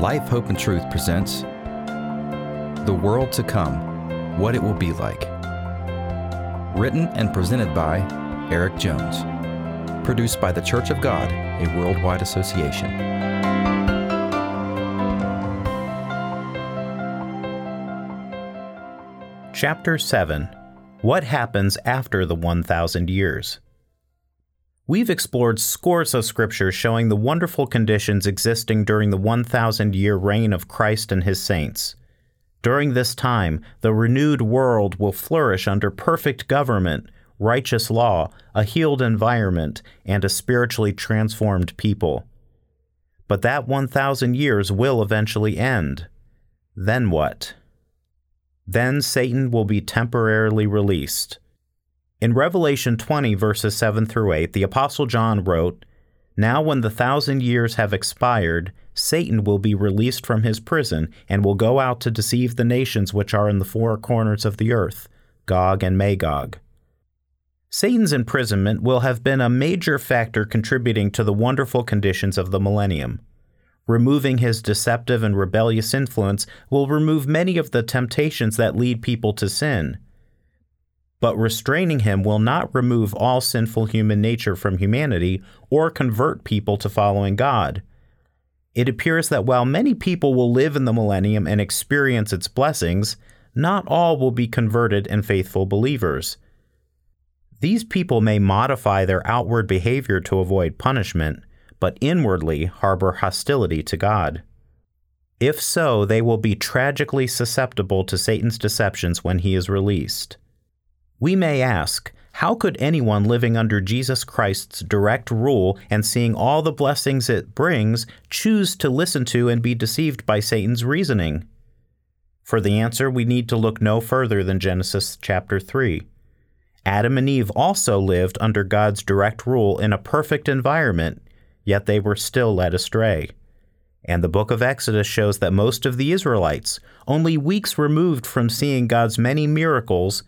Life, Hope, and Truth presents The World to Come What It Will Be Like. Written and presented by Erik Jones. Produced by the Church of God, a worldwide association. Chapter 7 What Happens After the 1,000 Years? We've explored scores of scriptures showing the wonderful conditions existing during the 1,000 year reign of Christ and his saints. During this time, the renewed world will flourish under perfect government, righteous law, a healed environment, and a spiritually transformed people. But that 1,000 years will eventually end. Then what? Then Satan will be temporarily released. In Revelation 20, verses 7 through 8, the Apostle John wrote, Now when the thousand years have expired, Satan will be released from his prison and will go out to deceive the nations which are in the four corners of the earth, Gog and Magog. Satan's imprisonment will have been a major factor contributing to the wonderful conditions of the millennium. Removing his deceptive and rebellious influence will remove many of the temptations that lead people to sin but restraining him will not remove all sinful human nature from humanity or convert people to following God. It appears that while many people will live in the millennium and experience its blessings, not all will be converted and faithful believers. These people may modify their outward behavior to avoid punishment, but inwardly harbor hostility to God. If so, they will be tragically susceptible to Satan's deceptions when he is released. We may ask, how could anyone living under Jesus Christ's direct rule and seeing all the blessings it brings choose to listen to and be deceived by Satan's reasoning? For the answer, we need to look no further than Genesis chapter 3. Adam and Eve also lived under God's direct rule in a perfect environment, yet they were still led astray. And the book of Exodus shows that most of the Israelites, only weeks removed from seeing God's many miracles,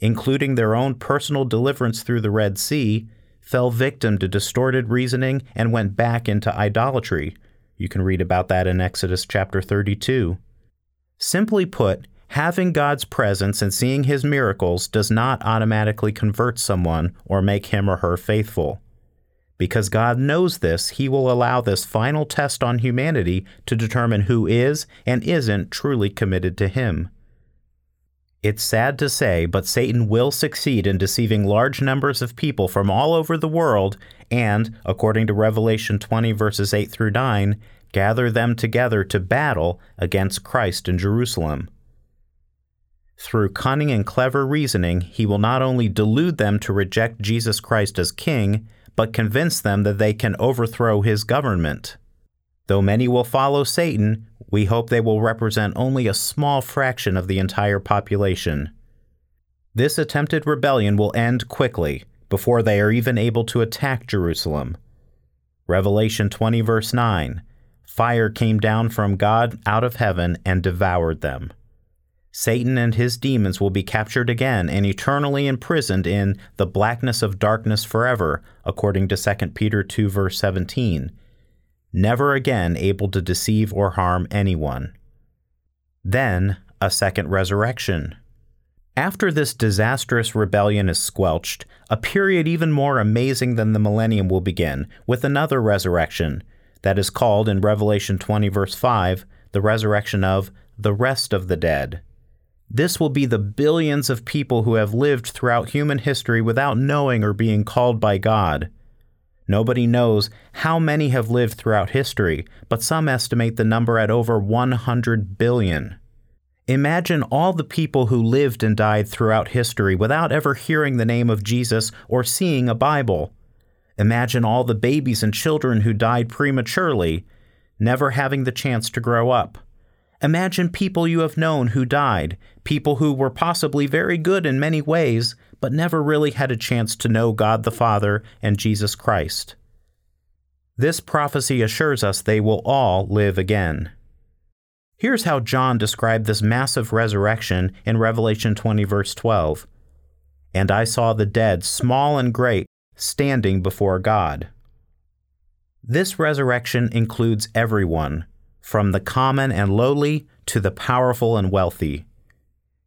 including their own personal deliverance through the Red Sea, fell victim to distorted reasoning and went back into idolatry. You can read about that in Exodus chapter 32. Simply put, having God's presence and seeing his miracles does not automatically convert someone or make him or her faithful. Because God knows this, he will allow this final test on humanity to determine who is and isn't truly committed to him. It's sad to say, but Satan will succeed in deceiving large numbers of people from all over the world and, according to Revelation 20, verses 8 through 9, gather them together to battle against Christ in Jerusalem. Through cunning and clever reasoning, he will not only delude them to reject Jesus Christ as king, but convince them that they can overthrow his government. Though many will follow Satan, we hope they will represent only a small fraction of the entire population. This attempted rebellion will end quickly, before they are even able to attack Jerusalem. Revelation 20, verse 9 Fire came down from God out of heaven and devoured them. Satan and his demons will be captured again and eternally imprisoned in the blackness of darkness forever, according to 2 Peter 2, verse 17 never again able to deceive or harm anyone. Then, a second resurrection. After this disastrous rebellion is squelched, a period even more amazing than the millennium will begin, with another resurrection that is called in Revelation 20, verse 5, the resurrection of the rest of the dead. This will be the billions of people who have lived throughout human history without knowing or being called by God. Nobody knows how many have lived throughout history, but some estimate the number at over 100 billion. Imagine all the people who lived and died throughout history without ever hearing the name of Jesus or seeing a Bible. Imagine all the babies and children who died prematurely, never having the chance to grow up. Imagine people you have known who died, people who were possibly very good in many ways, but never really had a chance to know God the Father and Jesus Christ. This prophecy assures us they will all live again. Here's how John described this massive resurrection in Revelation 20, verse 12. And I saw the dead, small and great, standing before God. This resurrection includes everyone from the common and lowly to the powerful and wealthy.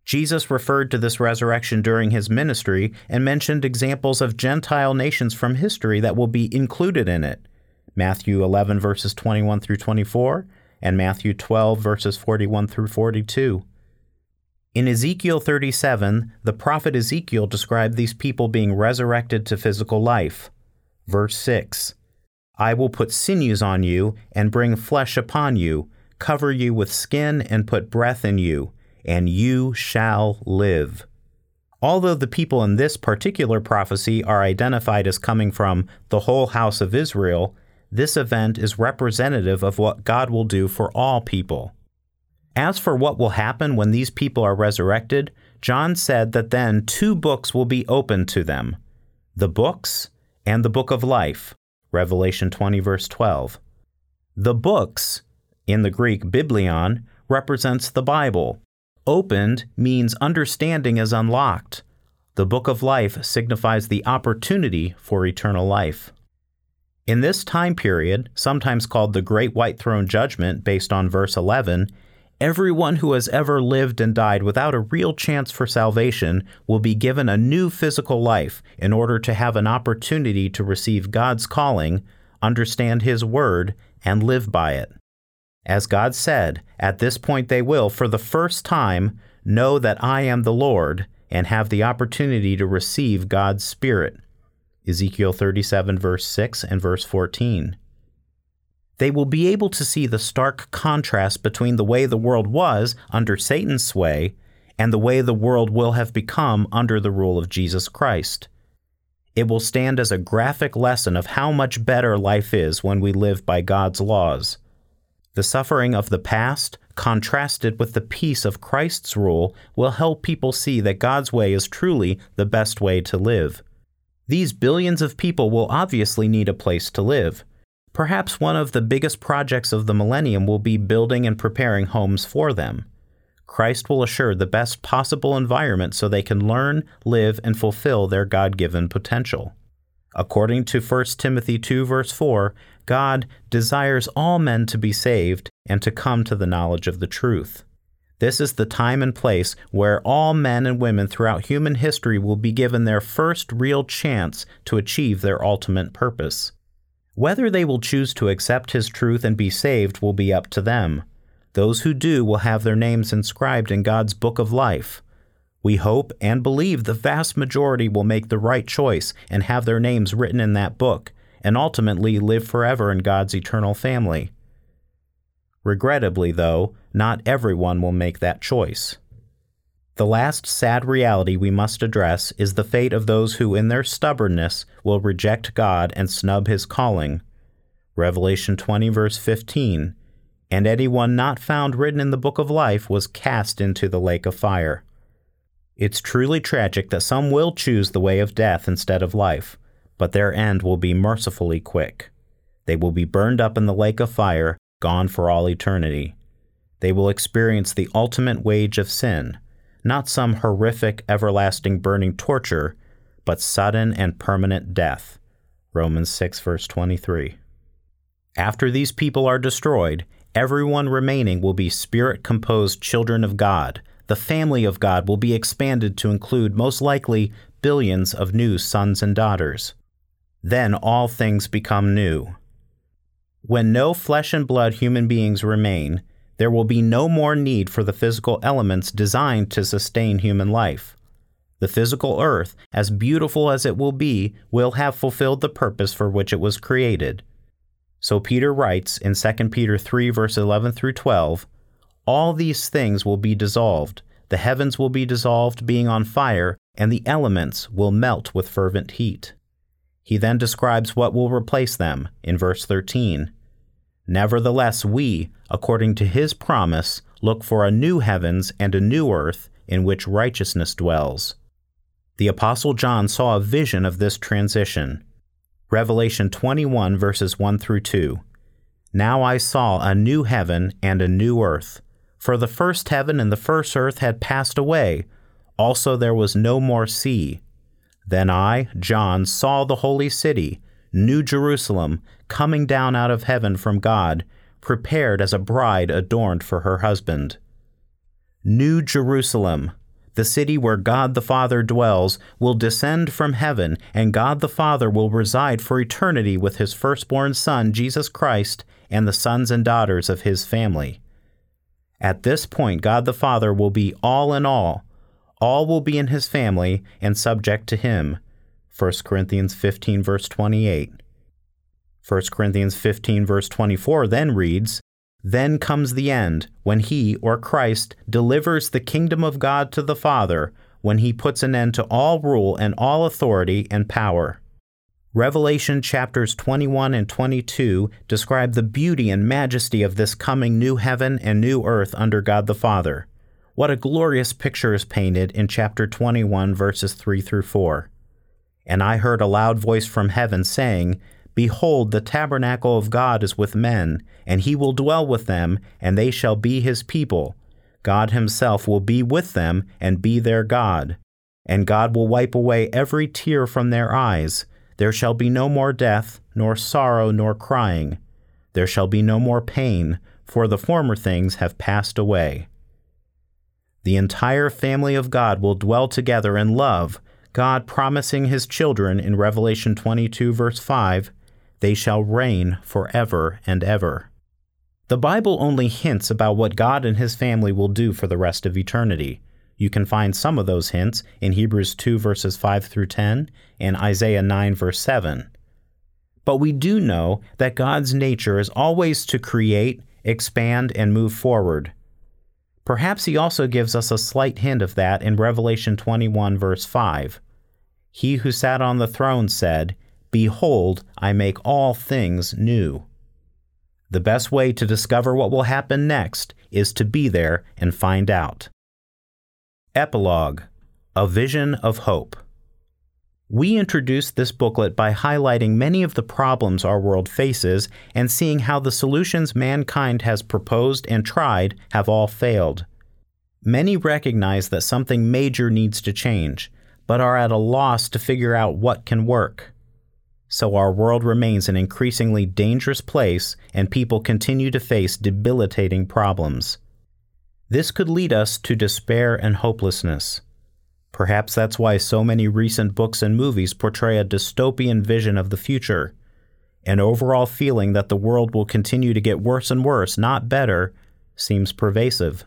Jesus referred to this resurrection during his ministry and mentioned examples of Gentile nations from history that will be included in it. Matthew 11, verses 21 through 24, and Matthew 12, verses 41 through 42. In Ezekiel 37, the prophet Ezekiel described these people being resurrected to physical life. Verse 6 I will put sinews on you and bring flesh upon you, cover you with skin and put breath in you, and you shall live. Although the people in this particular prophecy are identified as coming from the whole house of Israel, this event is representative of what God will do for all people. As for what will happen when these people are resurrected, John said that then two books will be opened to them the books and the book of life. Revelation 20, verse 12. The books, in the Greek biblion, represents the Bible. Opened means understanding is unlocked. The book of life signifies the opportunity for eternal life. In this time period, sometimes called the Great White Throne Judgment based on verse 11, everyone who has ever lived and died without a real chance for salvation will be given a new physical life in order to have an opportunity to receive God's calling, understand His Word, and live by it. As God said, at this point they will, for the first time, know that I am the Lord and have the opportunity to receive God's Spirit. Ezekiel 37, verse 6 and verse 14. They will be able to see the stark contrast between the way the world was under Satan's sway and the way the world will have become under the rule of Jesus Christ. It will stand as a graphic lesson of how much better life is when we live by God's laws. The suffering of the past, contrasted with the peace of Christ's rule, will help people see that God's way is truly the best way to live. These billions of people will obviously need a place to live. Perhaps one of the biggest projects of the millennium will be building and preparing homes for them. Christ will assure the best possible environment so they can learn, live, and fulfill their God given potential. According to 1 Timothy 2, verse 4, God desires all men to be saved and to come to the knowledge of the truth. This is the time and place where all men and women throughout human history will be given their first real chance to achieve their ultimate purpose. Whether they will choose to accept His truth and be saved will be up to them. Those who do will have their names inscribed in God's book of life. We hope and believe the vast majority will make the right choice and have their names written in that book, and ultimately live forever in God's eternal family. Regrettably, though, not everyone will make that choice. The last sad reality we must address is the fate of those who, in their stubbornness, will reject God and snub His calling. Revelation 20, verse 15 And anyone not found written in the book of life was cast into the lake of fire. It's truly tragic that some will choose the way of death instead of life, but their end will be mercifully quick. They will be burned up in the lake of fire, gone for all eternity. They will experience the ultimate wage of sin, not some horrific, everlasting burning torture, but sudden and permanent death. Romans 6, verse 23. After these people are destroyed, everyone remaining will be spirit composed children of God the family of God will be expanded to include most likely billions of new sons and daughters. Then all things become new. When no flesh and blood human beings remain, there will be no more need for the physical elements designed to sustain human life. The physical earth, as beautiful as it will be, will have fulfilled the purpose for which it was created. So Peter writes in 2 Peter 3, verse 11 through 12 all these things will be dissolved. The heavens will be dissolved, being on fire, and the elements will melt with fervent heat. He then describes what will replace them in verse 13. Nevertheless, we, according to his promise, look for a new heavens and a new earth in which righteousness dwells. The Apostle John saw a vision of this transition. Revelation 21, verses 1 through 2. Now I saw a new heaven and a new earth for the first heaven and the first earth had passed away. Also there was no more sea. Then I, John, saw the holy city, New Jerusalem, coming down out of heaven from God, prepared as a bride adorned for her husband. New Jerusalem, the city where God the Father dwells, will descend from heaven, and God the Father will reside for eternity with his firstborn Son, Jesus Christ, and the sons and daughters of his family. At this point, God the Father will be all in all. All will be in his family and subject to him. 1 Corinthians 15, verse 28. 1 Corinthians 15, verse 24 then reads, Then comes the end, when he, or Christ, delivers the kingdom of God to the Father, when he puts an end to all rule and all authority and power. Revelation chapters 21 and 22 describe the beauty and majesty of this coming new heaven and new earth under God the Father. What a glorious picture is painted in chapter 21, verses 3 through 4. And I heard a loud voice from heaven saying, Behold, the tabernacle of God is with men, and he will dwell with them, and they shall be his people. God himself will be with them and be their God. And God will wipe away every tear from their eyes there shall be no more death, nor sorrow, nor crying. There shall be no more pain, for the former things have passed away. The entire family of God will dwell together in love, God promising his children in Revelation 22, verse 5, they shall reign forever and ever. The Bible only hints about what God and his family will do for the rest of eternity. You can find some of those hints in Hebrews 2 verses 5 through 10 and Isaiah 9 verse 7. But we do know that God's nature is always to create, expand, and move forward. Perhaps he also gives us a slight hint of that in Revelation 21 verse 5. He who sat on the throne said, Behold, I make all things new. The best way to discover what will happen next is to be there and find out. Epilogue A Vision of Hope. We introduced this booklet by highlighting many of the problems our world faces and seeing how the solutions mankind has proposed and tried have all failed. Many recognize that something major needs to change, but are at a loss to figure out what can work. So our world remains an increasingly dangerous place and people continue to face debilitating problems. This could lead us to despair and hopelessness. Perhaps that's why so many recent books and movies portray a dystopian vision of the future. An overall feeling that the world will continue to get worse and worse, not better, seems pervasive.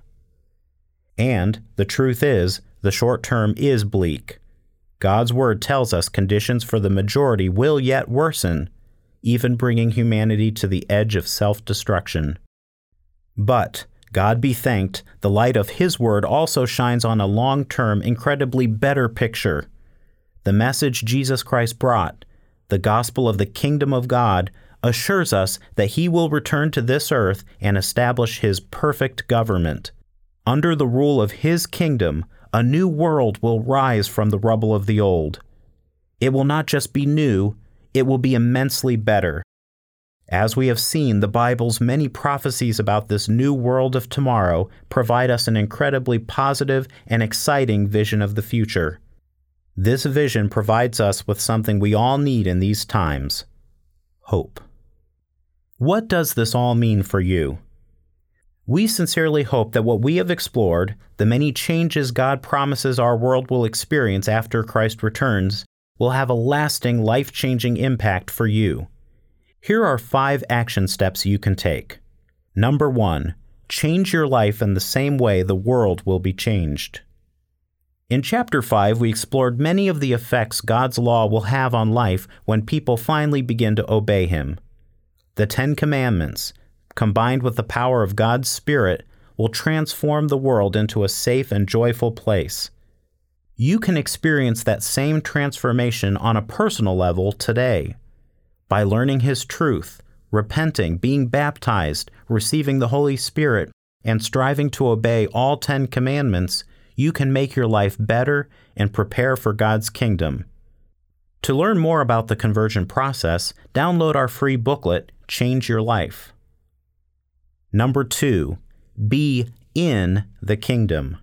And the truth is, the short term is bleak. God's Word tells us conditions for the majority will yet worsen, even bringing humanity to the edge of self destruction. But God be thanked, the light of His Word also shines on a long term, incredibly better picture. The message Jesus Christ brought, the gospel of the kingdom of God, assures us that He will return to this earth and establish His perfect government. Under the rule of His kingdom, a new world will rise from the rubble of the old. It will not just be new, it will be immensely better. As we have seen, the Bible's many prophecies about this new world of tomorrow provide us an incredibly positive and exciting vision of the future. This vision provides us with something we all need in these times hope. What does this all mean for you? We sincerely hope that what we have explored, the many changes God promises our world will experience after Christ returns, will have a lasting, life changing impact for you. Here are five action steps you can take. Number one, change your life in the same way the world will be changed. In Chapter 5, we explored many of the effects God's law will have on life when people finally begin to obey Him. The Ten Commandments, combined with the power of God's Spirit, will transform the world into a safe and joyful place. You can experience that same transformation on a personal level today by learning His truth, repenting, being baptized, receiving the Holy Spirit, and striving to obey all Ten Commandments, you can make your life better and prepare for God's kingdom. To learn more about the conversion process, download our free booklet, Change Your Life. Number two, be in the kingdom.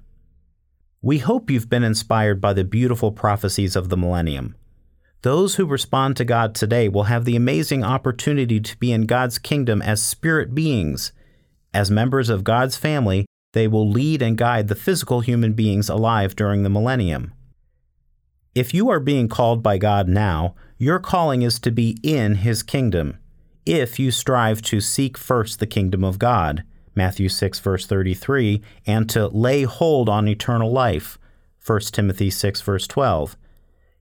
We hope you've been inspired by the beautiful prophecies of the millennium. Those who respond to God today will have the amazing opportunity to be in God's kingdom as spirit beings. As members of God's family, they will lead and guide the physical human beings alive during the millennium. If you are being called by God now, your calling is to be in His kingdom. If you strive to seek first the kingdom of God, Matthew 6, verse 33, and to lay hold on eternal life, 1 Timothy 6, verse 12,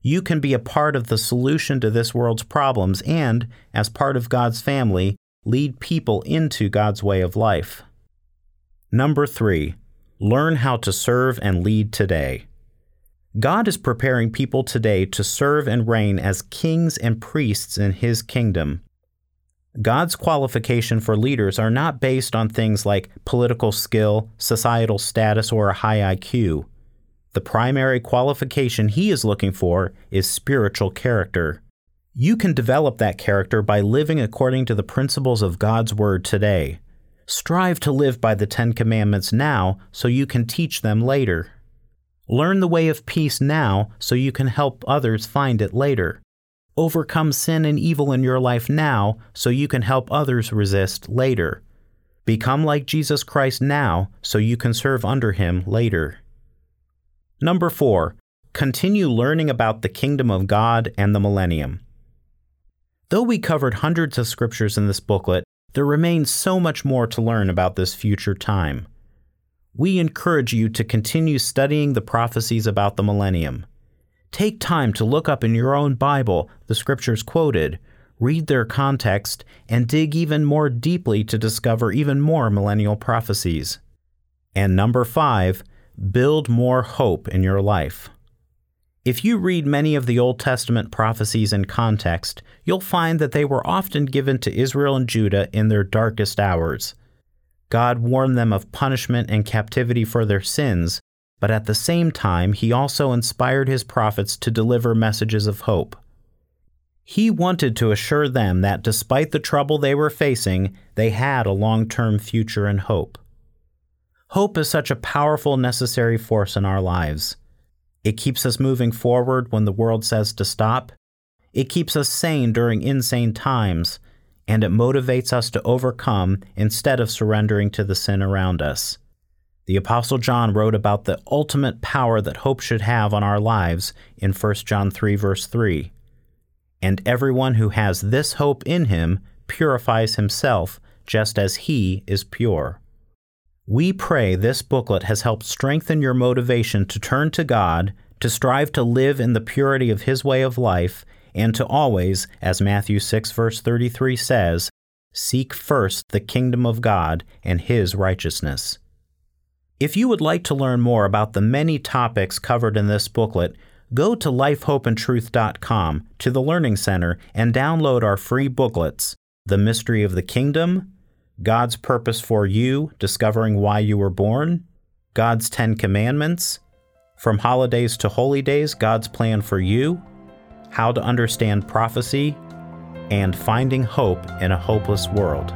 you can be a part of the solution to this world's problems and, as part of God's family, lead people into God's way of life. Number three, learn how to serve and lead today. God is preparing people today to serve and reign as kings and priests in His kingdom. God's qualification for leaders are not based on things like political skill, societal status, or a high IQ. The primary qualification he is looking for is spiritual character. You can develop that character by living according to the principles of God's Word today. Strive to live by the Ten Commandments now so you can teach them later. Learn the way of peace now so you can help others find it later. Overcome sin and evil in your life now so you can help others resist later. Become like Jesus Christ now so you can serve under him later. Number four, continue learning about the kingdom of God and the millennium. Though we covered hundreds of scriptures in this booklet, there remains so much more to learn about this future time. We encourage you to continue studying the prophecies about the millennium. Take time to look up in your own Bible the scriptures quoted, read their context, and dig even more deeply to discover even more millennial prophecies. And number five, build more hope in your life. If you read many of the Old Testament prophecies in context, you'll find that they were often given to Israel and Judah in their darkest hours. God warned them of punishment and captivity for their sins, but at the same time, He also inspired His prophets to deliver messages of hope. He wanted to assure them that despite the trouble they were facing, they had a long term future and hope. Hope is such a powerful, necessary force in our lives. It keeps us moving forward when the world says to stop. It keeps us sane during insane times, and it motivates us to overcome instead of surrendering to the sin around us. The Apostle John wrote about the ultimate power that hope should have on our lives in 1 John 3, verse 3. And everyone who has this hope in him purifies himself just as he is pure. We pray this booklet has helped strengthen your motivation to turn to God, to strive to live in the purity of His way of life, and to always, as Matthew 6, verse 33 says, seek first the kingdom of God and His righteousness. If you would like to learn more about the many topics covered in this booklet, go to lifehopeandtruth.com to the Learning Center and download our free booklets The Mystery of the Kingdom, God's purpose for you, discovering why you were born, God's Ten Commandments, From Holidays to Holy Days, God's plan for you, How to Understand Prophecy, and Finding Hope in a Hopeless World.